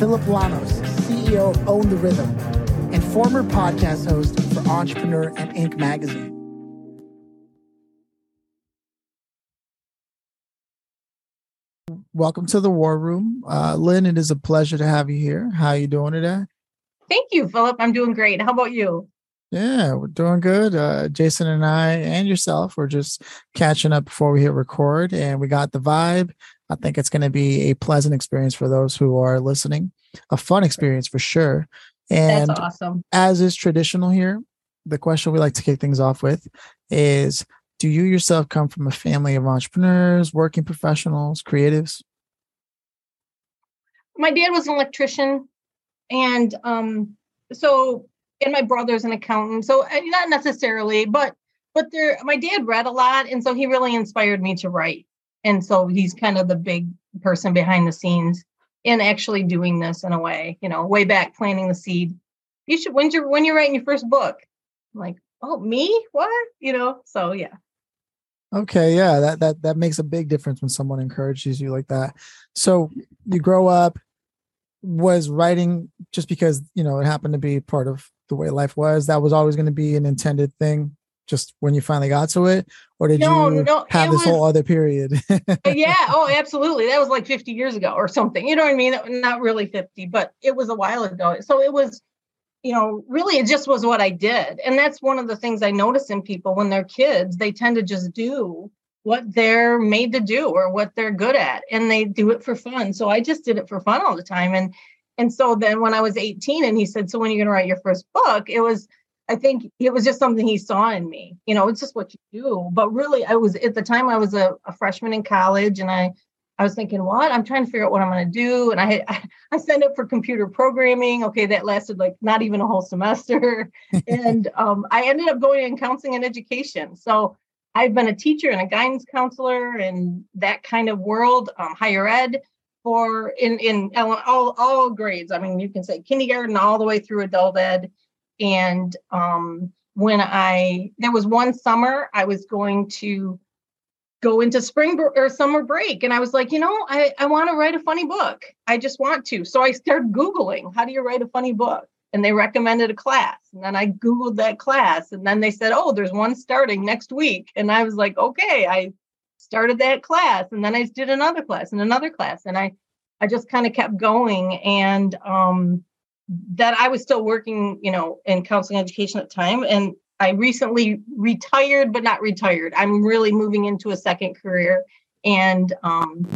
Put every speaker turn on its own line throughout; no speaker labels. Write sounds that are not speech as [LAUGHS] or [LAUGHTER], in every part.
Phillip Lanos, CEO of Own the Rhythm, and former podcast host for Entrepreneur and Inc. magazine. Welcome to the War Room. Uh, Lynn, it is a pleasure to have you here. How are you doing today?
Thank you, Phillip. I'm doing great. How about you?
Yeah, we're doing good. Uh, Jason and I and yourself, we're just catching up before we hit record, and we got the vibe. I think it's going to be a pleasant experience for those who are listening, a fun experience for sure. And
That's awesome.
as is traditional here, the question we like to kick things off with is Do you yourself come from a family of entrepreneurs, working professionals, creatives?
My dad was an electrician, and um, so and my brother's an accountant. So uh, not necessarily, but but there, my dad read a lot, and so he really inspired me to write. And so he's kind of the big person behind the scenes in actually doing this in a way. You know, way back planting the seed. You should when you're when you're writing your first book. I'm like, oh, me? What? You know? So yeah.
Okay, yeah, that that that makes a big difference when someone encourages you like that. So you grow up was writing just because you know it happened to be part of the way life was. That was always going to be an intended thing. Just when you finally got to it, or did
No,
you
no,
have this whole other period?
Uh, [LAUGHS] yeah oh absolutely that was like 50 years ago or something you know what i mean not really 50 but it was a while ago so it was you know really it just was what i did and that's one of the things i notice in people when they're kids they tend to just do what they're made to do or what they're good at and they do it for fun so i just did it for fun all the time and and so then when i was 18 and he said so when are you going to write your first book it was I think it was just something he saw in me. You know, it's just what you do. But really, I was at the time I was a, a freshman in college, and I I was thinking, what? I'm trying to figure out what I'm going to do. And I had, [LAUGHS] I signed up for computer programming. Okay, that lasted like not even a whole semester, [LAUGHS] and um, I ended up going in counseling and education. So I've been a teacher and a guidance counselor and that kind of world, um, higher ed for in in all all grades. I mean, you can say kindergarten all the way through adult ed and um, when I there was one summer I was going to go into spring br- or summer break, and I was like, you know, I I want to write a funny book. I just want to. So I started googling how do you write a funny book, and they recommended a class, and then I googled that class, and then they said, oh, there's one starting next week, and I was like, okay, I started that class, and then I did another class and another class, and I I just kind of kept going, and um that I was still working, you know, in counseling education at the time. And I recently retired, but not retired. I'm really moving into a second career. And um,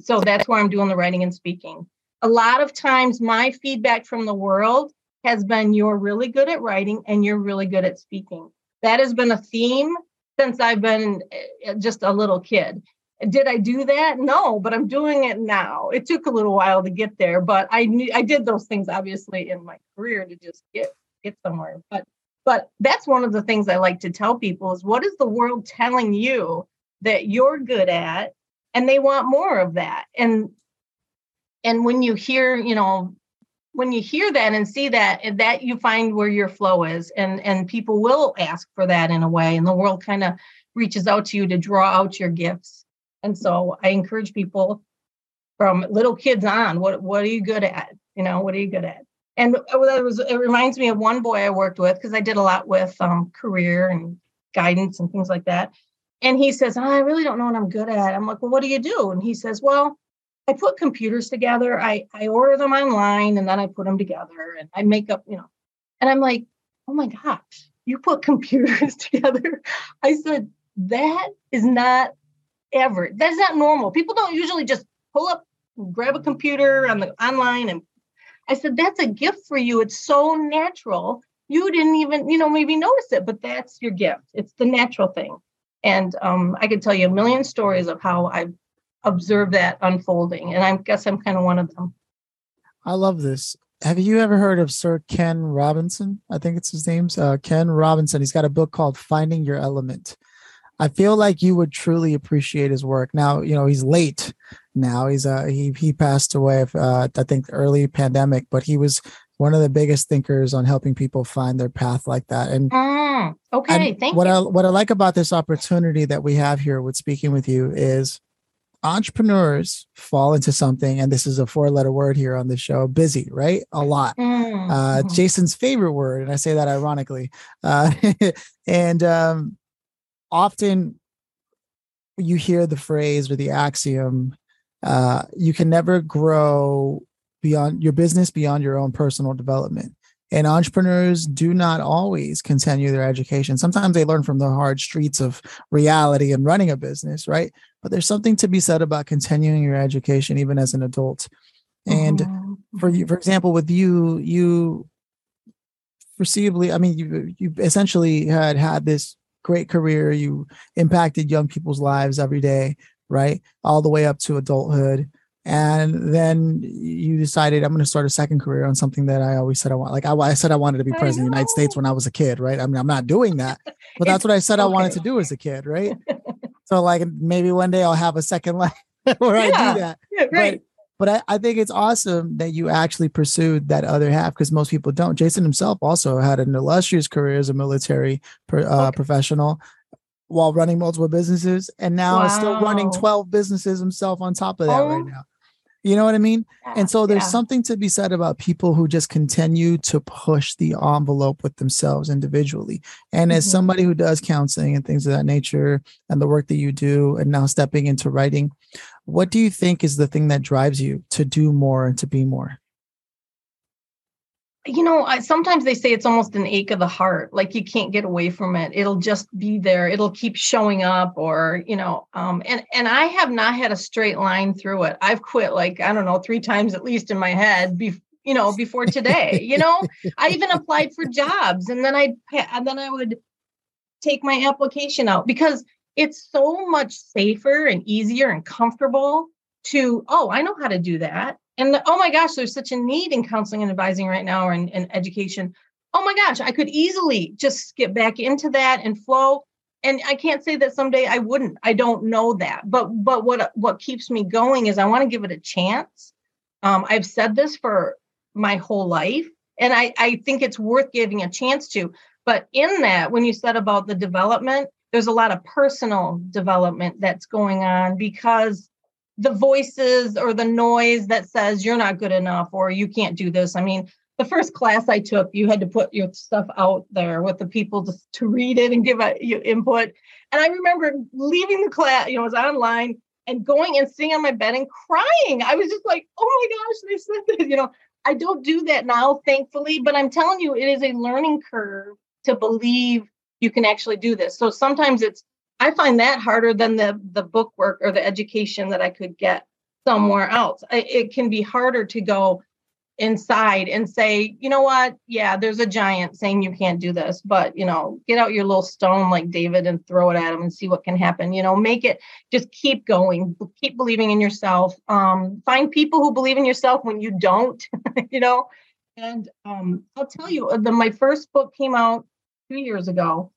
so that's where I'm doing the writing and speaking. A lot of times, my feedback from the world has been you're really good at writing and you're really good at speaking. That has been a theme since I've been eh, just a little kid. Did I do that? No, but I'm doing it now. It took a little while to get there, but I knew I did those things obviously in my career to just get get somewhere. But but that's one of the things I like to tell people is what is the world telling you that you're good at and they want more of that. And and when you hear, you know, when you hear that and see that that you find where your flow is and and people will ask for that in a way and the world kind of reaches out to you to draw out your gifts and so I encourage people from little kids on, what what are you good at? You know, what are you good at? And it was it reminds me of one boy I worked with because I did a lot with um, career and guidance and things like that. And he says, oh, I really don't know what I'm good at. I'm like, well, what do you do? And he says, well, I put computers together. I I order them online and then I put them together and I make up, you know. And I'm like, oh my gosh, you put computers [LAUGHS] together. I said, that is not ever. That's not normal. People don't usually just pull up, grab a computer on the online and I said, that's a gift for you. It's so natural. You didn't even, you know, maybe notice it, but that's your gift. It's the natural thing. And um, I could tell you a million stories of how I've observed that unfolding. And I guess I'm kind of one of them.
I love this. have you ever heard of Sir Ken Robinson? I think it's his name's uh, Ken Robinson. He's got a book called Finding Your Element. I feel like you would truly appreciate his work. Now, you know, he's late now. He's uh he he passed away uh, I think early pandemic, but he was one of the biggest thinkers on helping people find their path like that. And
mm, okay, and thank
what
you.
I what I like about this opportunity that we have here with speaking with you is entrepreneurs fall into something, and this is a four letter word here on the show busy, right? A lot. Mm-hmm. Uh, Jason's favorite word, and I say that ironically. Uh, [LAUGHS] and um, often you hear the phrase or the axiom uh, you can never grow beyond your business beyond your own personal development. And entrepreneurs do not always continue their education. Sometimes they learn from the hard streets of reality and running a business right? But there's something to be said about continuing your education even as an adult. And mm-hmm. for you for example with you you foreseeably i mean you you essentially had had this great career you impacted young people's lives every day right all the way up to adulthood and then you decided I'm going to start a second career on something that I always said I want. Like I, I said, I wanted to be president of the United States when I was a kid, right? I mean, I'm not doing that, but that's what I said okay. I wanted to do as a kid, right? [LAUGHS] so like maybe one day I'll have a second [LAUGHS] life where yeah. I do that.
Yeah, right.
But, but I, I, think it's awesome that you actually pursued that other half because most people don't. Jason himself also had an illustrious career as a military uh, okay. professional while running multiple businesses and now wow. is still running 12 businesses himself on top of that oh. right now. You know what I mean? Yeah, and so there's yeah. something to be said about people who just continue to push the envelope with themselves individually. And mm-hmm. as somebody who does counseling and things of that nature and the work that you do and now stepping into writing, what do you think is the thing that drives you to do more and to be more?
you know I, sometimes they say it's almost an ache of the heart like you can't get away from it. It'll just be there. It'll keep showing up or you know um and and i have not had a straight line through it. I've quit like i don't know three times at least in my head be, you know before today you know? [LAUGHS] I even applied for jobs and then i and then i would take my application out because it's so much safer and easier and comfortable to oh i know how to do that and the, oh my gosh, there's such a need in counseling and advising right now or in, in education. Oh my gosh, I could easily just get back into that and flow. And I can't say that someday I wouldn't. I don't know that. But but what what keeps me going is I want to give it a chance. Um, I've said this for my whole life, and I, I think it's worth giving a chance to. But in that, when you said about the development, there's a lot of personal development that's going on because the voices or the noise that says you're not good enough or you can't do this. I mean, the first class I took, you had to put your stuff out there with the people to, to read it and give a, you input. And I remember leaving the class, you know, it was online and going and sitting on my bed and crying. I was just like, oh my gosh, they said this. You know, I don't do that now, thankfully, but I'm telling you, it is a learning curve to believe you can actually do this. So sometimes it's I find that harder than the the book work or the education that I could get somewhere else. I, it can be harder to go inside and say, you know what? Yeah, there's a giant saying you can't do this, but you know, get out your little stone like David and throw it at him and see what can happen. You know, make it just keep going, keep believing in yourself. Um, find people who believe in yourself when you don't, [LAUGHS] you know. And um, I'll tell you, uh, the, my first book came out two years ago.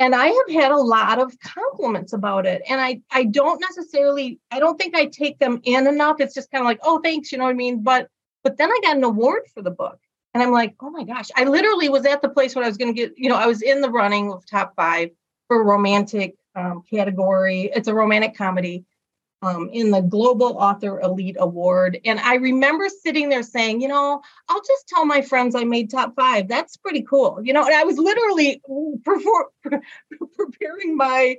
And i have had a lot of compliments about it. And i i don't necessarily i don't think i take them in enough. It's just kind of like oh thanks you know what i mean? But but then i got an award for the book. And i'm like oh my gosh. I literally was at the place where i was going to get you know i was in the running of top five for romantic um, category. It's a romantic comedy um, in the Global Author Elite Award. And I remember sitting there saying, you know, I'll just tell my friends I made top five. That's pretty cool. You know, and I was literally [LAUGHS] preparing my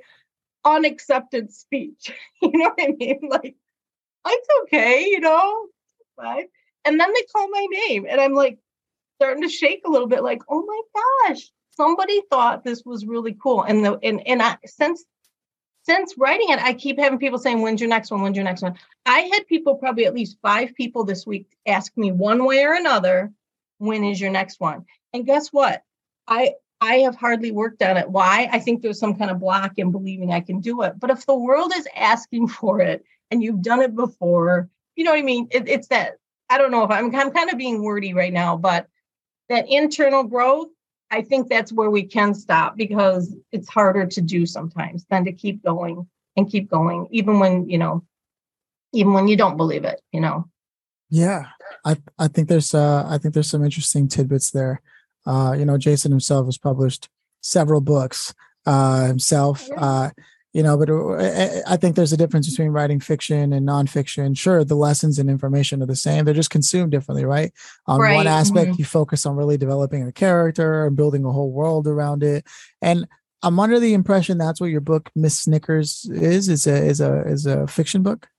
unaccepted speech. [LAUGHS] you know what I mean? Like, it's okay, you know, five. And then they call my name, and I'm like starting to shake a little bit, like, oh my gosh, somebody thought this was really cool. And the and and I since since writing it, I keep having people saying, When's your next one? When's your next one? I had people, probably at least five people this week, ask me one way or another, When is your next one? And guess what? I I have hardly worked on it. Why? I think there's some kind of block in believing I can do it. But if the world is asking [LAUGHS] for it and you've done it before, you know what I mean? It, it's that I don't know if I'm I'm kind of being wordy right now, but that internal growth, I think that's where we can stop because it's harder to do sometimes than to keep going and keep going, even when, you know, even when you don't believe it, you know.
Yeah. I I think there's uh I think there's some interesting tidbits there. Uh, you know, Jason himself has published several books uh himself. Yeah. Uh you know but uh, i think there's a difference between writing fiction and nonfiction sure the lessons and information are the same they're just consumed differently right on right. one aspect mm-hmm. you focus on really developing a character and building a whole world around it and i'm under the impression that's what your book miss snickers is is a is a is a fiction book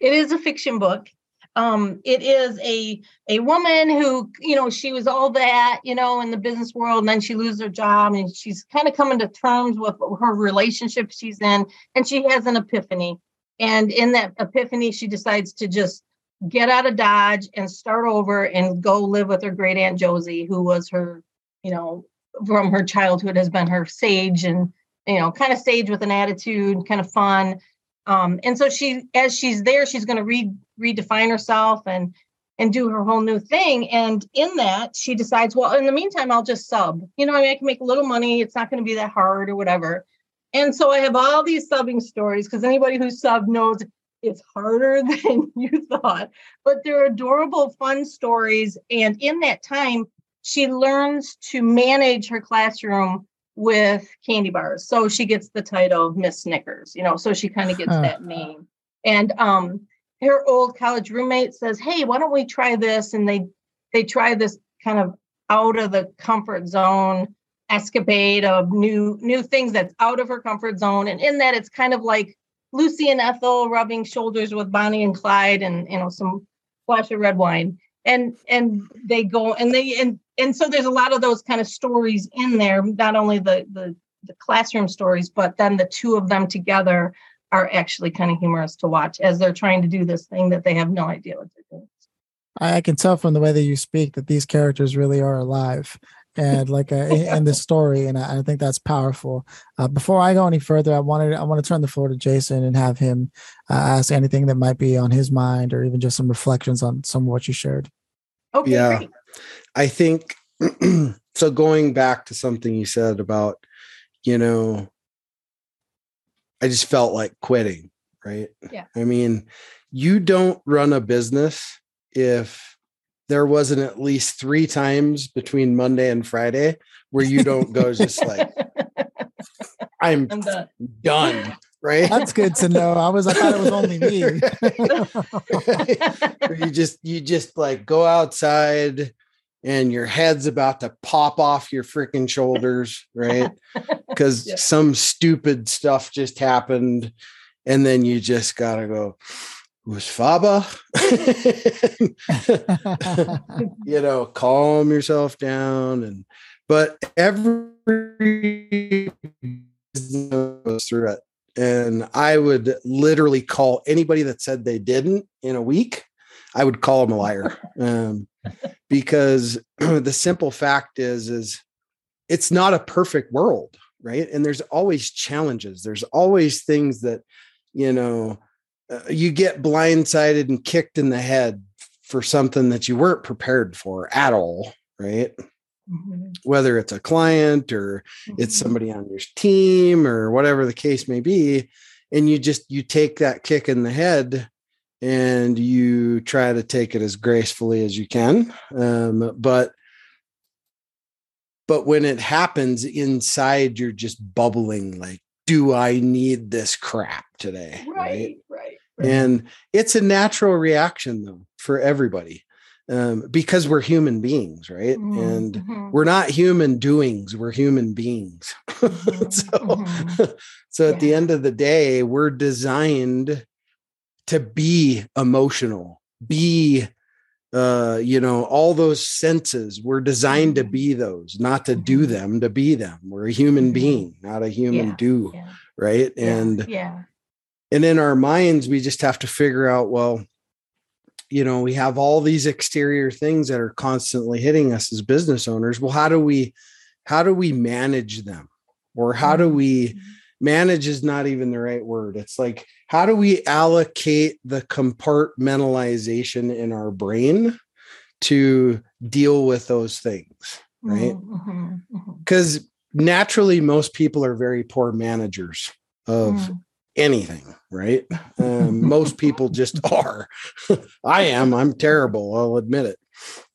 it is a fiction book um, it is a a woman who you know she was all that you know in the business world and then she loses her job and she's kind of coming to terms with her relationship she's in and she has an epiphany. And in that epiphany she decides to just get out of dodge and start over and go live with her great aunt josie who was her you know from her childhood has been her sage and you know kind of sage with an attitude kind of fun. Um, and so she as she's there she's going to read redefine herself and and do her whole new thing. And in that she decides well in the meantime i'll just sub. You know I, mean, I can make a little money. It's not going to be that hard or whatever. And so i have all these subbing stories because anybody who sub knows it's harder [LAUGHS] than you thought. But they're adorable fun stories. And in that time she learns to manage her classroom with candy bars. So she gets the title Miss Snickers, you know, so she kind of gets that name. And um her old college roommate says, Hey, why don't we try this? And they they try this kind of out of the comfort zone escapade of new new things that's out of her comfort zone. And in that it's kind of like Lucy and Ethel rubbing shoulders with Bonnie and Clyde and you know some flash of red wine. And and they go and they and and so there's a lot of those kind of stories in there not only the the, the classroom stories but then the two of them together are actually kind of humorous to watch as they're trying to do this thing that they have no idea what they're doing
i can tell from the way that you speak that these characters really are alive and like uh, in the story and I, I, think that's powerful uh, before i go any further i wanted i want to turn the floor to jason and have him uh, ask anything that might be on his mind or even just some reflections on some of what you shared
okay yeah great.
I think [CLEARS THROAT] so. Going back to something you said about, you know, I just felt like quitting, right?
Yeah.
I mean, you don't run a business if there wasn't at least three times between Monday and Friday where you don't go just like, [LAUGHS] I'm, I'm done. done. Right.
That's good to know. I was, I thought it was only me. [LAUGHS] [LAUGHS]
you just, you just like go outside, and your head's about to pop off your freaking shoulders, right? [LAUGHS] Because yeah. some stupid stuff just happened. And then you just got to go, who's Faba? [LAUGHS] you know, calm yourself down. And, but every goes through it. And I would literally call anybody that said they didn't in a week, I would call them a liar. Um, because [CLEARS THROAT] the simple fact is is it's not a perfect world right and there's always challenges there's always things that you know uh, you get blindsided and kicked in the head for something that you weren't prepared for at all right mm-hmm. whether it's a client or mm-hmm. it's somebody on your team or whatever the case may be and you just you take that kick in the head and you try to take it as gracefully as you can. Um, but but when it happens inside, you're just bubbling like, do I need this crap today?
Right, right. right, right.
And it's a natural reaction though for everybody. Um, because we're human beings, right? Mm-hmm. And mm-hmm. we're not human doings, we're human beings. [LAUGHS] Mm-hmm. so, mm-hmm. [LAUGHS] so at yeah. the end of the day, we're designed to be emotional, be uh, you know, all those senses. We're designed to mm-hmm. be those, not to do mm-hmm. them, to be them. We're a human mm-hmm. being, not a human yeah. do. Yeah. Right.
Yeah.
And
yeah.
And in our minds, we just have to figure out, well, you know, we have all these exterior things that are constantly hitting us as business owners. Well, how do we how do we manage them? Or how do we manage is not even the right word. It's like how do we allocate the compartmentalization in our brain to deal with those things right?
Mhm, mhm,
because naturally most people are very poor managers of
mhm.
anything right? [LAUGHS] Um, most people just [LAUGHS] are. I am i'm terrible i'll admit it.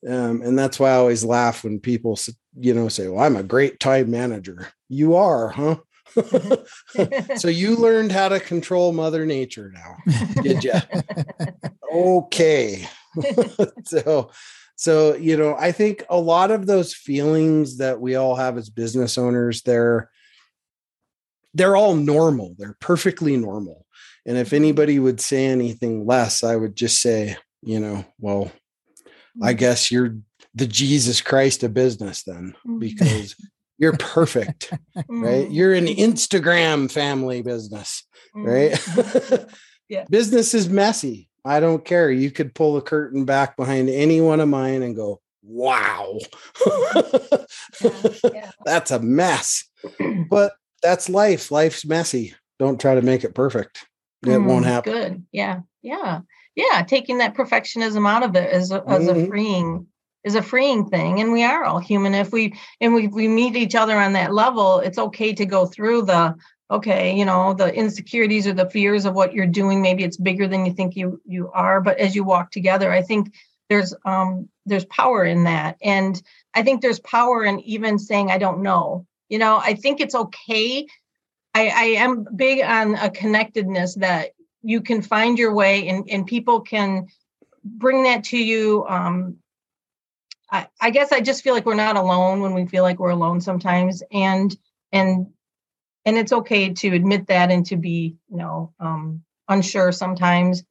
Um, and that's why i always laugh when people you know say well i'm a great time manager. You are huh [LAUGHS] so you learned how to control mother nature now did you [LAUGHS] okay. [LAUGHS] So so you know i think a lot of those feelings that we all have as business owners they're they're all normal. They're perfectly normal. And if anybody would say anything less i would just say you know well i mm. guess you're the jesus christ of business then mm. because you're perfect right
Mhm,
you're an instagram family business right
mhm. [LAUGHS] Yeah.
business is messy i don't care you could pull the curtain back behind any one of mine and go wow
yeah. [LAUGHS]
that's a mess but that's life life's messy don't try to make it perfect it won't
Mm,
happen
Good. Yeah. Yeah. Yeah. Taking that perfectionism out of it is a, as a
Mhm.
freeing is a freeing thing. And we are all human. If we and we we meet each other on that level, it's okay to go through the okay, you know, the insecurities or the fears of what you're doing. Maybe it's bigger than you think you you are. But as you walk together, I think there's um there's power in that. And I think there's power in even saying I don't know. You know, I think it's okay I, I am big on a connectedness that you can find your way and, and people can bring that to you. Um, I, I guess I just feel like we're not alone when we feel like we're alone sometimes. And, and, and it's okay to admit that and to be, you know, um, unsure sometimes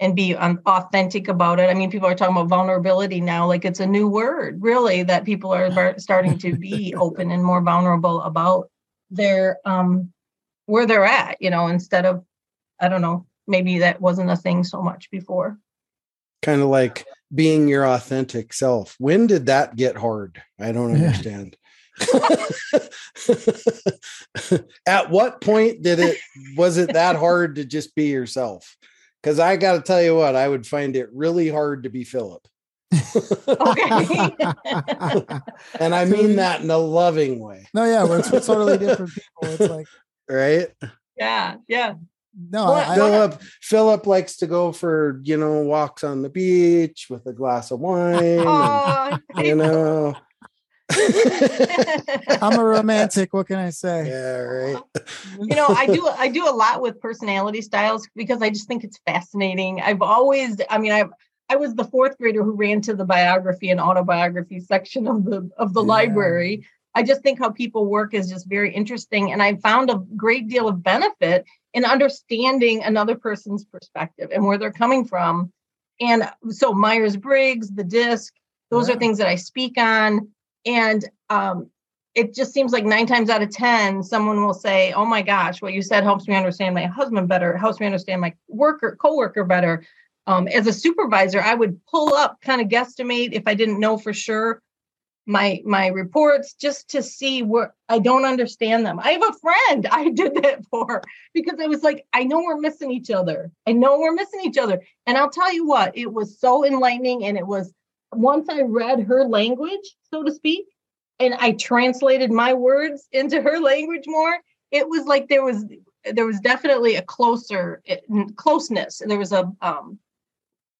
and be um, authentic about it. I mean, people are talking about vulnerability now, like it's a new word, really, that people are [LAUGHS] bar- starting to be open and more vulnerable about their um where they're at you know instead of i don't know maybe that wasn't a thing so much before
kind of like being your authentic self. When did that get hard? I don't
Yeah.
understand. [LAUGHS] At what point did it was it that hard to just be yourself? Because i got to tell you what i would find it really hard to be phillip.
Okay [LAUGHS]
and i [LAUGHS] mean that in a loving way.
No, yeah, we're, we're totally different people. It's like,
right?
Yeah yeah
no,
Well,
I, I,
phillip phillip likes to go for you know walks on the beach with a glass of wine and, [LAUGHS]
oh,
you know [LAUGHS]
I'm a romantic. What can I say?
yeah right [LAUGHS]
you know i do i do a lot with personality styles because i just think it's fascinating i've always i mean i i was the fourth grader who ran to the biography and autobiography section of the of the
Yeah.
library i just think how people work is just very interesting and i found a great deal of benefit in understanding another person's perspective and where they're coming from. And so myers-briggs the disc those
Yeah.
are things that i speak on. And um, it just seems like nine times out of ten someone will say oh my gosh what you said helps me understand my husband better helps me understand my worker coworker better. Um, as a supervisor i would pull up kind of guesstimate if i didn't know for sure my my reports just to see where i don't understand them. I have a friend [LAUGHS] i did that for because I was like i know we're missing each other. I know we're missing each other. And i'll tell you what it was so enlightening and it was once i read her language so to speak and I translated my words into her language more, it was like there was there was definitely a closer eh, closeness. There was a um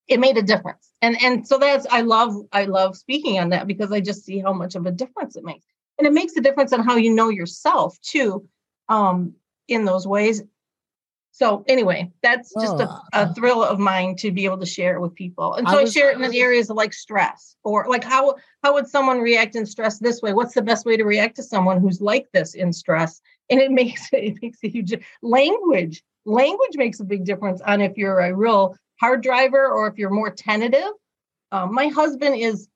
it made a difference. And and so that's I love I love speaking on that because I just see how much of a difference it makes. And it makes a difference on how you know yourself too um in those ways. So anyway, that's just
Oh,
a, a thrill of mine to be able to share it with people. And so I,
was-
share it in the areas like stress or like how how would someone react in stress this way? What's the best way to react to someone who's like this in stress? And it [LAUGHS] makes it makes a huge language. Language makes a big difference on if you're a real hard driver or if you're more tentative. Um, my husband is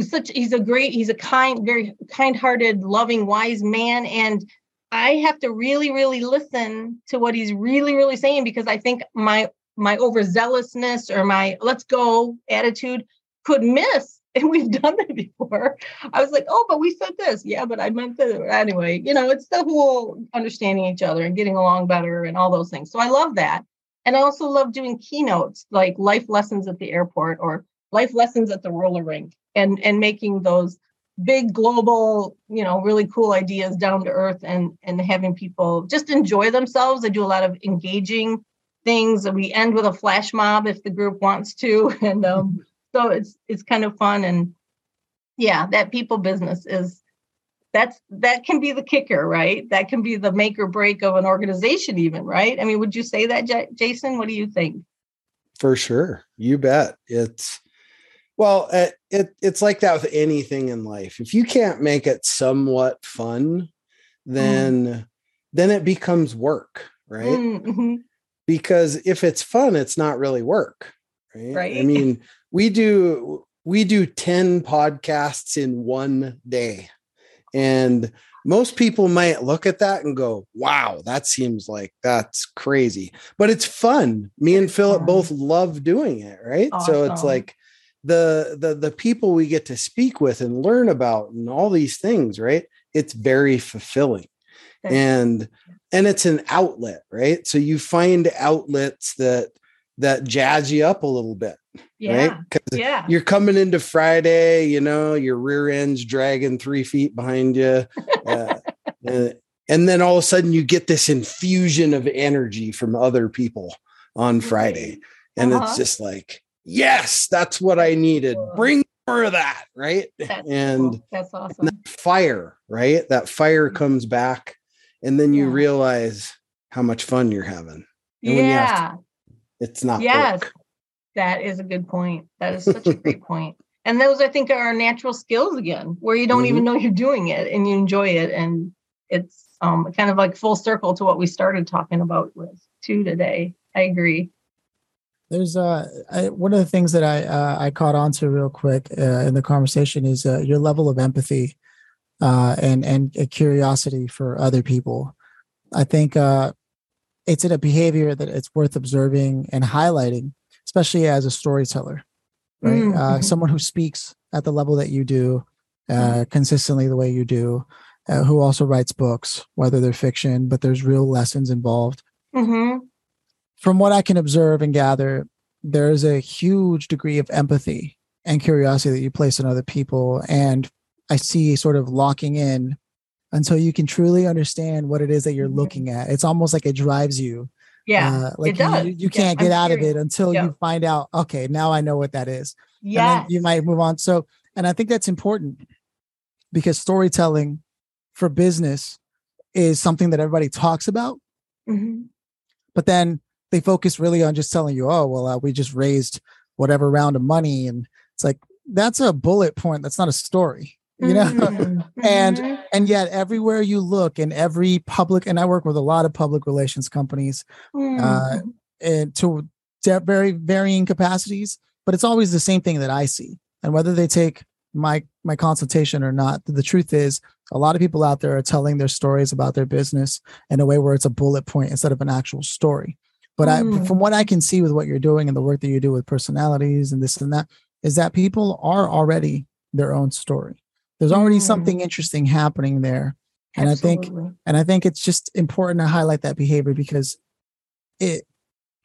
such he's a great he's a kind very kind-hearted loving wise man and I have to really, really listen to what he's really, really saying because I think my my overzealousness or my let's go attitude could miss. [LAUGHS] And we've done that before. I was like, oh, but we said this. Yeah, but I meant that. Anyway, you know, it's the whole understanding each other and getting along better and all those things. So I love that. And I also love doing keynotes like life lessons at the airport or life lessons at the roller rink and and making those big global you know really cool ideas down to earth and and having people just enjoy themselves. I do a lot of engaging things. We end with a flash mob if the group wants to. [LAUGHS] And um, so it's it's kind of fun and yeah that people business is that's that can be the kicker right that can be the make or break of an organization even right i mean would you say that J- jason what do you think
for sure you bet it's well, it, uh, it it's like that with anything in life. If you can't make it somewhat fun, mm. then mm. then it becomes work, right? Mm-hmm. Because if it's fun, it's not really work, right? Right. I mean, we do we do 10 podcasts in one day. And most people might look at that and go, wow, that seems like that's crazy. But it's fun. Me and Phillip both love doing it, right? Awesome. So it's like the the the people we get to speak with and learn about and all these things right it's very fulfilling and and it's an outlet right so you find outlets that that jazz you up a little bit yeah. right because yeah. you're coming into friday you know your rear end's dragging three feet behind you uh, and, and then all of a sudden you get this infusion of energy from other people on friday and uh-huh. it's just like yes, that's what I needed. Bring more of that, right?
That's and cool. that's awesome.
That fire, right? That fire mm-hmm. comes back, and then you yeah. realize how much fun you're having.
And yeah,
to, it's not.
Yes, work. That is a good point. That is such a [LAUGHS] great point. And those, I think, are natural skills again, where you don't mm-hmm. even know you're doing it and you enjoy it, and it's um, kind of like full circle to what we started talking about with two today. I agree.
There's uh, I, one of the things that I uh, I caught on to real quick uh, in the conversation is uh, your level of empathy uh, and and curiosity for other people. I think uh, it's in a behavior that it's worth observing and highlighting, especially as a storyteller, right? Mm-hmm. Uh, someone who speaks at the level that you do, uh, mm-hmm. consistently the way you do, uh, who also writes books, whether they're fiction, but there's real lessons involved. Mm-hmm from what I can observe and gather, there's a huge degree of empathy and curiosity that you place in other people. And I see sort of locking in until you can truly understand what it is that you're mm-hmm. looking at. It's almost like it drives you.
Yeah. Uh,
like it does. You, you can't yeah, get I'm out curious. of it until yeah. you find out, okay, now I know what that is.
Yeah.
You might move on. So, and I think that's important because storytelling for business is something that everybody talks about. Mm-hmm. But then they focus really on just telling you, oh, well, uh, we just raised whatever round of money. And it's like, that's a bullet point. That's not a story, you know? Mm-hmm. [LAUGHS] and, mm-hmm. and yet everywhere you look in every public, and I work with a lot of public relations companies, mm-hmm. uh, and to very varying capacities, but it's always the same thing that I see. And whether they take my my consultation or not, the truth is a lot of people out there are telling their stories about their business in a way where it's a bullet point instead of an actual story. But mm. I, from what I can see with what you're doing and the work that you do with personalities and this and that, is that people are already their own story. There's already mm. something interesting happening there. And Absolutely. I think, and I think it's just important to highlight that behavior because it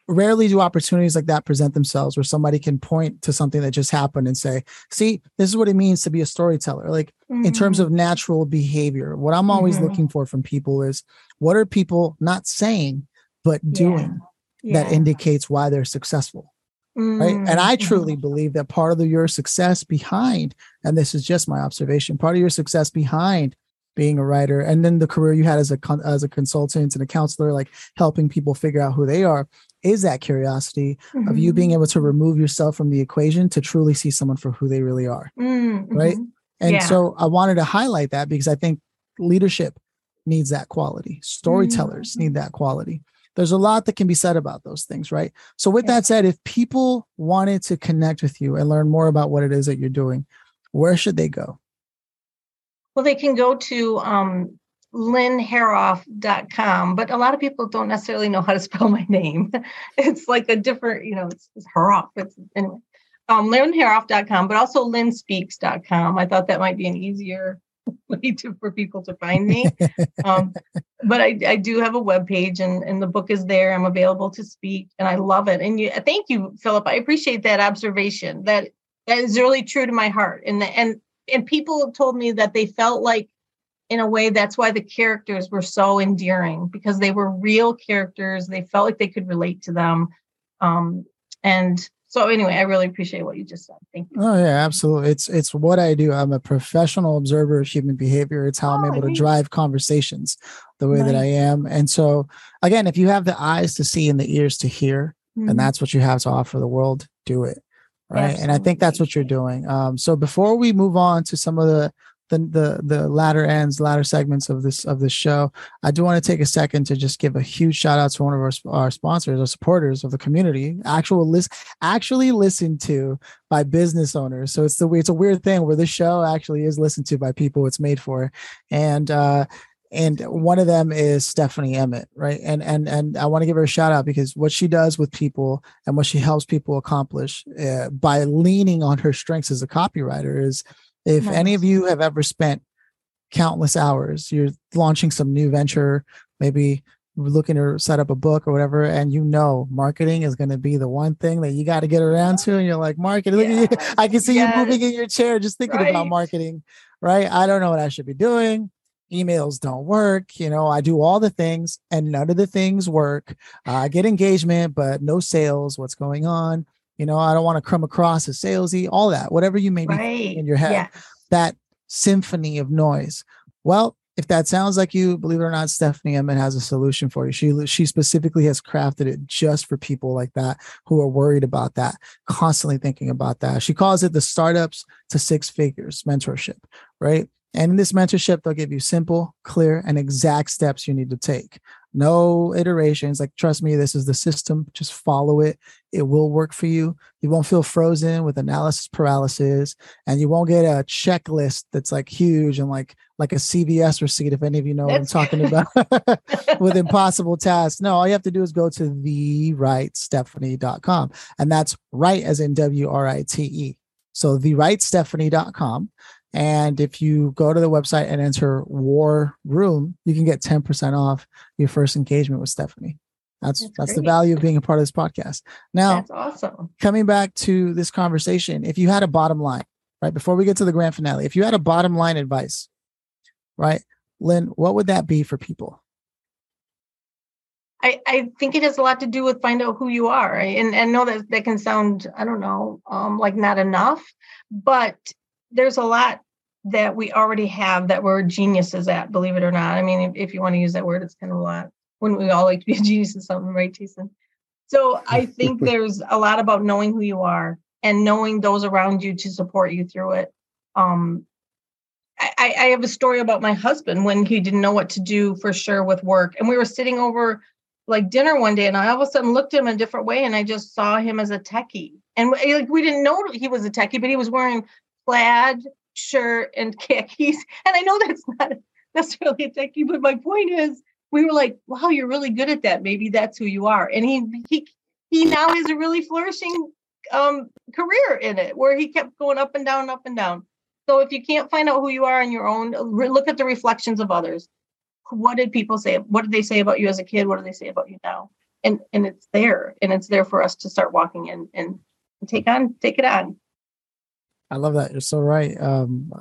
rarely do opportunities like that present themselves where somebody can point to something that just happened and say, see, this is what it means to be a storyteller. Like mm-hmm. in terms mm. of natural behavior, what I'm always mm-hmm. looking for from people is what are people not saying, but doing? yeah. that indicates why they're successful. Mm-hmm. Right. And I mm-hmm. truly believe that part of the, your success behind, and this is just my observation, part of your success behind being a writer and then the career you had as a as a consultant and a counselor like helping people figure out who they are is that curiosity mm-hmm. of you being able to remove yourself from the equation to truly see someone for who they really are mm-hmm. right and yeah. so i wanted to highlight that because i think leadership needs that quality storytellers mm-hmm. need that quality there's a lot that can be said about those things, right? So, with that said, if people wanted to connect with you and learn more about what it is that you're doing, where should they go?
Well, they can go to um, lynnhoerauf.com, but a lot of people don't necessarily know how to [LAUGHS] spell my name. it's like a different, you know, it's, it's Hoerauf. It's anyway. Um, lynnhoerauf.com, but also lynnspeaks.com. I thought that might be an easier [LAUGHS] way to for people to find me. um, but I, I do have a web page and, and the book is there. I'm available to speak and I love it. And you thank you, Phillip. I appreciate that observation. That that is really true to my heart. And and and people have told me that they felt like in a way that's why the characters were so endearing because they were real characters. They felt like they could relate to them. Um, and so anyway, I really appreciate what you just said. Thank you.
Oh yeah, absolutely. It's it's what I do. I'm a professional observer of human behavior. It's how oh, I'm able to drive conversations the way nice. that I am. And so again, if you have the eyes to see and the ears to hear, mm-hmm. and that's what you have to offer the world, do it. Right. Absolutely. And I think that's what you're doing. Um, so before we move on to some of the the the the latter ends, latter segments of this of this show, I do want to take a second to just give a huge shout out to one of our, our sponsors, our supporters of the community, actual list actually listened to by business owners. So it's the it's a weird thing where this show actually is listened to by people it's made for, and uh, and one of them is Stephanie Emmett, right? And and and I want to give her a shout out because what she does with people and what she helps people accomplish uh, by leaning on her strengths as a copywriter is if nice. any of you have ever spent countless hours, you're launching some new venture, maybe looking to set up a book or whatever, and you know marketing is going to be the one thing that you got to get around to, and you're like, marketing, yes. look at you. I can see yes. you moving in your chair just thinking right. about marketing, right? I don't know what I should be doing. Emails don't work. You know, I do all the things and none of the things work. Uh, I get engagement, but no sales. What's going on? You know, I don't want to come across as salesy, all that, whatever you may be right. in your head, yes. that symphony of noise. Well, if that sounds like you, believe it or not, Stephanie Emmett has a solution for you. She she specifically has crafted it just for people like that who are worried about that, constantly thinking about that. She calls it the startups to six figures mentorship, right? And in this mentorship, they'll give you simple, clear, and exact steps you need to take no iterations. Like, trust me, this is the system. Just follow it. It will work for you. You won't feel frozen with analysis paralysis, and you won't get a checklist that's like huge and like like a CVS receipt. If any of you know that's what I'm talking about [LAUGHS] with impossible tasks. No, all you have to do is go to the write Stephanie.com. And that's right as in W R I T E. So the write Stephanie.com. And if you go to the website and enter War Room, you can get 10% off your first engagement with Stephanie. That's that's, that's the value of being a part of this podcast. Now,
that's awesome.
Coming back to this conversation, if you had a bottom line, right before we get to the grand finale, if you had a bottom line advice, right, Lynn, what would that be for people?
I, I think it has a lot to do with find out who you are. And and know that that can sound, I don't know, um, like not enough, but there's a lot that we already have that we're geniuses at, believe it or not. I mean, if, if you want to use that word, it's kind of a lot. Wouldn't we all like to be a [LAUGHS] genius at something, right, Jason? So I [LAUGHS] think there's a lot about knowing who you are and knowing those around you to support you through it. Um, I, I have a story about my husband when he didn't know what to do for sure with work. And we were sitting over like dinner one day and I all of a sudden looked at him a different way and I just saw him as a techie. And like we didn't know he was a techie, but he was wearing plaid shirt and khakis. [LAUGHS] And I know that's not necessarily a techie, but my point is we were like, wow, you're really good at that. Maybe that's who you are. And he he he now has a really flourishing um career in it where he kept going up and down, up and down. So if you can't find out who you are on your own, look at the reflections of others. What did people say? What did they say about you as a kid? What do they say about you now? And and it's there, and it's there for us to start walking in and take on, take it on.
I love that. You're so right. Um,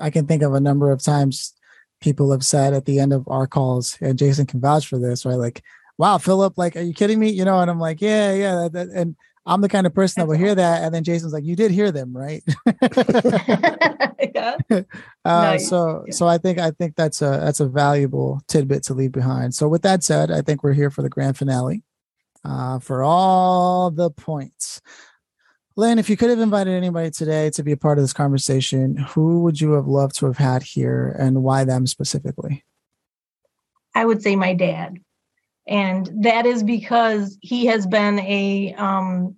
I can think of a number of times people have said at the end of our calls, and Jason can vouch for this, right? Like, wow, Phillip, like, are you kidding me? You know, and I'm like, yeah, yeah. That, that, and I'm the kind of person that will hear that. And then Jason's like, you did hear them, right? [LAUGHS] yeah. [LAUGHS] Uh, nice. So, yeah. so I think, I think that's a, that's a valuable tidbit to leave behind. So with that said, I think we're here for the grand finale uh, for all the points. Lynn, if you could have invited anybody today to be a part of this conversation, who would you have loved to have had here and why them specifically?
I would say my dad. And that is because he has been a um,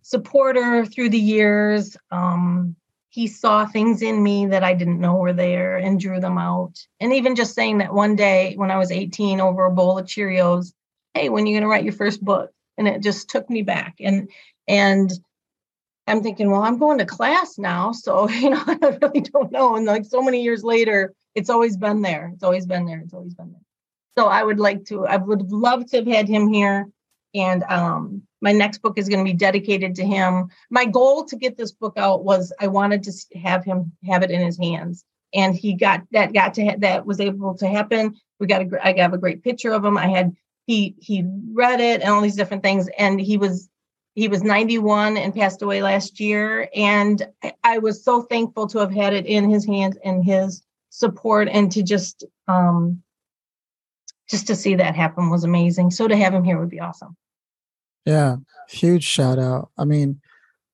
supporter through the years. Um, he saw things in me that I didn't know were there and drew them out. And even just saying that one day when I was 18 over a bowl of Cheerios, hey, when are you going to write your first book? And it just took me back. And and I'm thinking, well, I'm going to class now. So, [LAUGHS] you know, I really don't know. And like so many years later, it's always been there. It's always been there. It's always been there. So I would like to, I would love to have had him here. And um, my next book is going to be dedicated to him. My goal to get this book out was I wanted to have him have it in his hands. And he got that got to ha- that was able to happen. We got a I have a great picture of him. I had he he read it and all these different things. And he was he was 91 and passed away last year. And I was so thankful to have had it in his hands and his support and to just um just to see that happen was amazing. So to have him here would be awesome.
Yeah, huge shout out. I mean,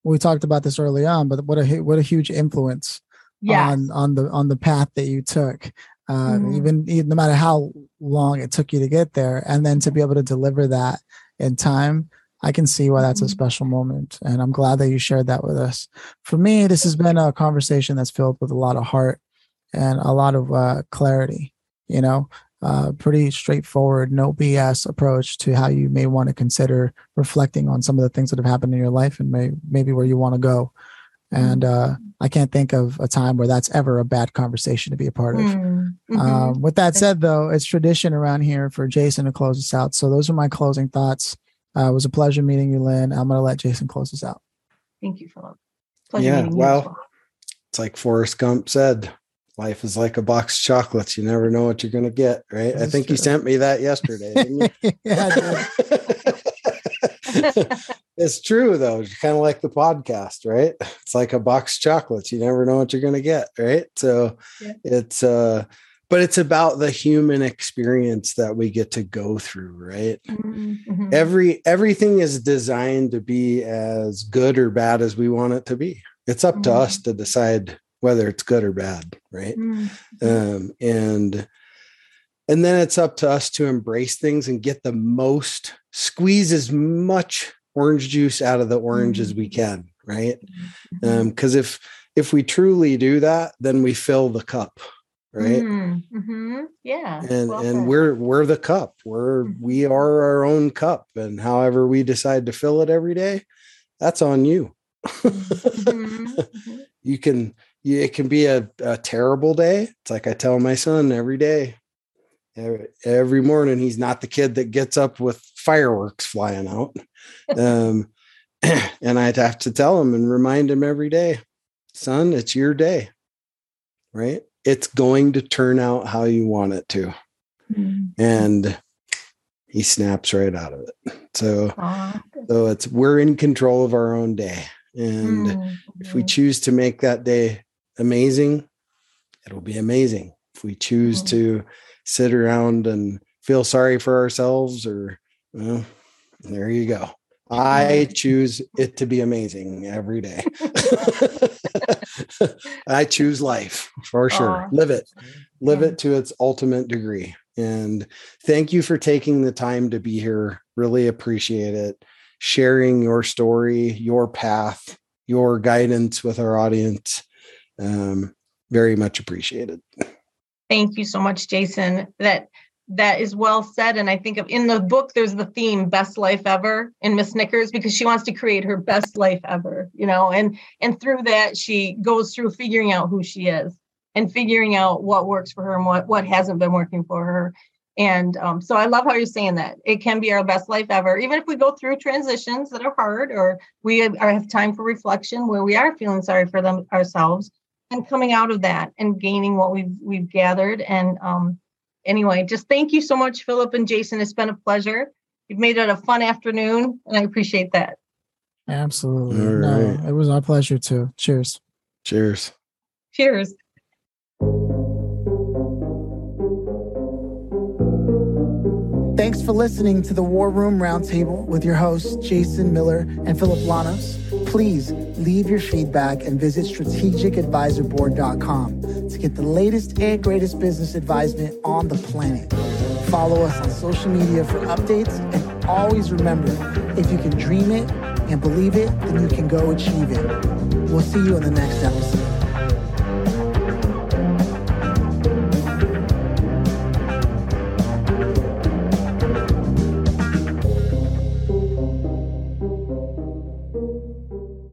we talked about this early on, but what a what a huge influence yes. on on the on the path that you took. Uh, mm-hmm. even, even no matter how long it took you to get there, and then to be able to deliver that in time I can see why that's a mm-hmm. special moment. And I'm glad that you shared that with us. For me, this has been a conversation that's filled with a lot of heart and a lot of uh, clarity, you know, uh, pretty straightforward, no BS approach to how you may want to consider reflecting on some of the things that have happened in your life and may, maybe where you want to go. And uh, I can't think of a time where that's ever a bad conversation to be a part of. Mm-hmm. Um, with that said, though, it's tradition around here for Jason to close us out. So those are my closing thoughts. Uh, it was a pleasure meeting you, Lynn. I'm going to let Jason close this out.
Thank you, Phillip.
Pleasure yeah, well, well, it's like Forrest Gump said, life is like a box of chocolates. You never know what you're going to get, right? That's I think true. you sent me that yesterday, [LAUGHS] yeah, [LAUGHS] [LAUGHS] it's true though. It's kind of like the podcast, right? It's like a box of chocolates. You never know what you're going to get, right? So yeah. it's uh but it's about the human experience that we get to go through right mm-hmm. mm-hmm. every everything is designed to be as good or bad as we want it to be it's up mm-hmm. to us mm-hmm. to decide whether it's good or bad right mm-hmm. um, and and then it's up to us to embrace things and get the most squeeze as much orange juice out of the orange as we mm-hmm. can right because um, if if we truly do that then we fill the cup right
mm-hmm. mm-hmm. yeah
and well and we're we're the cup we're mm-hmm. we are our own cup and however we decide to fill it every day that's on you mm-hmm. [LAUGHS] mm-hmm. you can you, it can be a, a terrible day it's like i tell my son every day every, every morning he's not the kid that gets up with fireworks flying out um, [CLEARS THROAT] and i'd have to tell him and remind him every day son it's your day right it's going to turn out how you want it to. Mm-hmm. And he snaps right out of it. So, so it's we're in control of our own day. And mm-hmm. if we choose to make that day amazing, it'll be amazing. If we choose mm-hmm. to sit around and feel sorry for ourselves, or well, there you go. I choose it to be amazing every day. [LAUGHS] [LAUGHS] [LAUGHS] I choose life for sure. Live it. Live yeah. it to its ultimate degree. And thank you for taking the time to be here. Really appreciate it. Sharing your story, your path, your guidance with our audience. Um, very much appreciated.
Thank you so much, Jason. That that is well said. And I think of in the book, there's the theme best life ever in Miss Snickers because she wants to create her best life ever, you know, and and through that she goes through figuring out who she is and figuring out what works for her and what what hasn't been working for her. And um, so I love how you're saying that it can be our best life ever, even if we go through transitions that are hard or we have time for reflection where we are feeling sorry for them ourselves and coming out of that and gaining what we've we've gathered and um, anyway, just thank you so much, Phillip and Jason. It's been a pleasure. You've made it a fun afternoon, and I appreciate that.
Absolutely. No, it was our pleasure too. Cheers.
Cheers.
Cheers.
Thanks for listening to the War Room Roundtable with your hosts, Jason Miller and Phillip Lanos. Please leave your feedback and visit strategicadvisorboard.com to get the latest and greatest business advisement on the planet. Follow us on social media for updates and always remember if you can dream it and believe it, then you can go achieve it. We'll see you in the next episode.